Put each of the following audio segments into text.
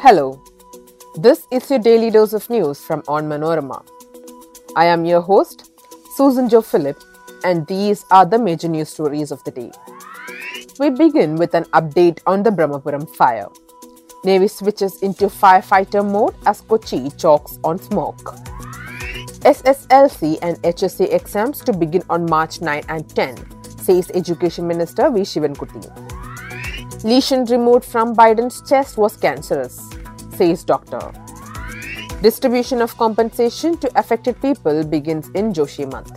Hello, this is your daily dose of news from Onmanorama. I am your host, Susan Jo Philip, and these are the major news stories of the day. We begin with an update on the Brahmapuram fire. Navy switches into firefighter mode as Kochi chokes on smoke. SSLC and HSC exams to begin on March 9 and 10, says Education Minister V. Sivankutty. Lesion removed from Biden's chest was cancerous, says doctor. Distribution of compensation to affected people begins in Joshimath.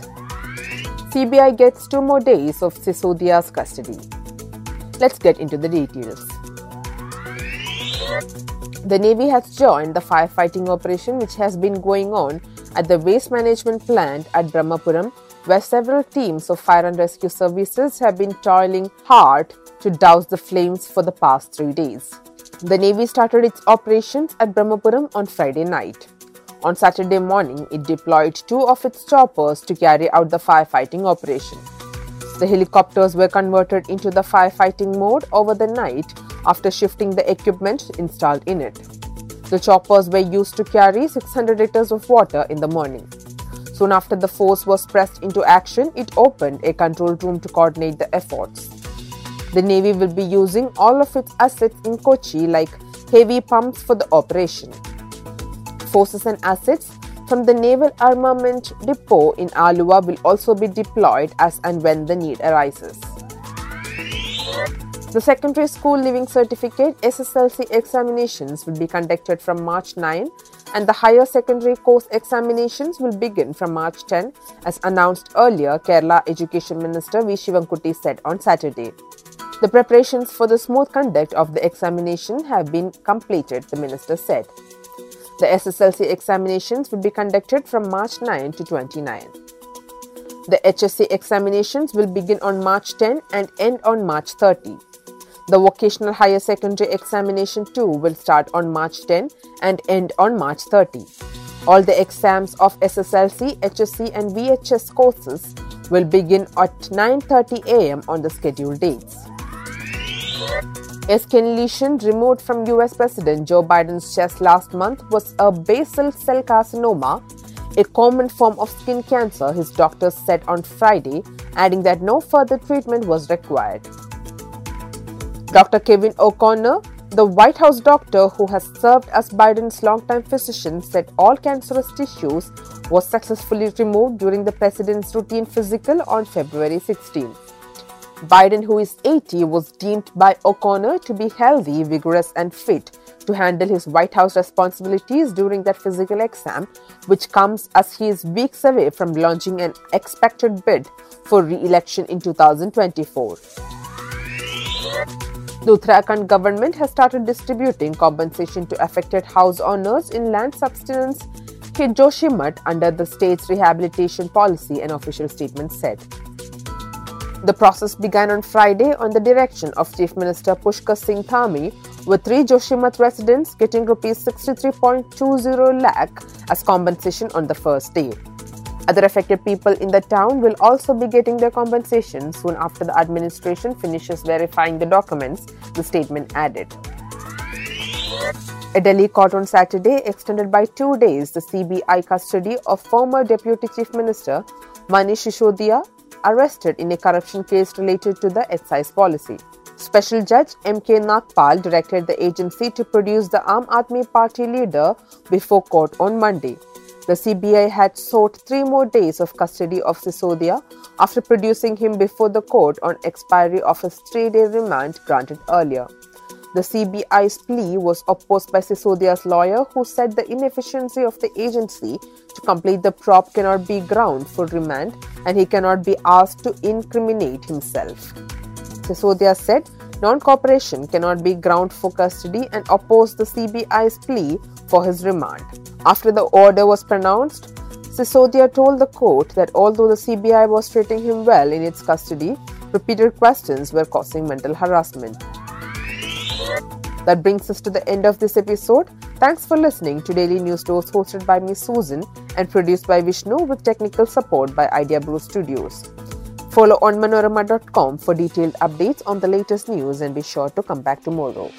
CBI gets two more days of Sisodia's custody. Let's get into the details. The Navy has joined the firefighting operation which has been going on at the waste management plant at Brahmapuram, where several teams of fire and rescue services have been toiling hard to douse the flames for the past three days. The Navy started its operations at Brahmapuram on Friday night. On Saturday morning, it deployed two of its choppers to carry out the firefighting operation. The helicopters were converted into the firefighting mode over the night after shifting the equipment installed in it. The choppers were used to carry 600 liters of water in the morning. Soon after the force was pressed into action, it opened a control room to coordinate the efforts. The Navy will be using all of its assets in Kochi like heavy pumps for the operation. Forces and assets from the Naval Armament Depot in Aluva will also be deployed as and when the need arises. The secondary school leaving certificate SSLC examinations will be conducted from March 9 and the higher secondary course examinations will begin from March 10 as announced earlier Kerala Education Minister V Sivankutty said on Saturday. The preparations for the smooth conduct of the examination have been completed, the minister said. The SSLC examinations will be conducted from March 9 to 29. The HSC examinations will begin on March 10 and end on March 30. The vocational higher secondary examination too will start on March 10 and end on March 30. All the exams of SSLC, HSC and VHS courses will begin at 9:30 a.m. on the scheduled dates. Lesion removed from US President Joe Biden's chest last month was a basal cell carcinoma, a common form of skin cancer, his doctors said on Friday, adding that no further treatment was required. Dr. Kevin O'Connor, the White House doctor who has served as Biden's longtime physician, said all cancerous tissues was successfully removed during the president's routine physical on February 16. Biden, who is 80, was deemed by O'Connor to be healthy, vigorous, and fit to handle his White House responsibilities during that physical exam, which comes as he is weeks away from launching an expected bid for re election in 2024. The Uttarakhand government has started distributing compensation to affected house owners in land subsidence hit under the state's rehabilitation policy, an official statement said. The process began on Friday on the direction of Chief Minister Pushkar Singh Dhami, with three Joshimath residents getting Rs 63.20 lakh as compensation on the first day. Other affected people in the town will also be getting their compensation soon after the administration finishes verifying the documents, the statement added. A Delhi court on Saturday extended by two days the CBI custody of former Deputy Chief Minister Manish Sisodia arrested in a corruption case related to the excise policy. Special Judge M.K. Nagpal directed the agency to produce the Aam Aadmi Party leader before court on Monday. The CBI had sought three more days of custody of Sisodia after producing him before the court on expiry of his three-day remand granted earlier. The CBI's plea was opposed by Sisodia's lawyer, who said the inefficiency of the agency to complete the prop cannot be ground for remand and he cannot be asked to incriminate himself. Sisodia said non cooperation cannot be ground for custody and opposed the CBI's plea for his remand. After the order was pronounced, Sisodia told the court that although the CBI was treating him well in its custody, repeated questions were causing mental harassment. That brings us to the end of this episode. Thanks for listening to Daily News Dose hosted by me Susan and produced by Vishnu with technical support by Idea Blue Studios. Follow onmanorama.com for detailed updates on the latest news and be sure to come back tomorrow.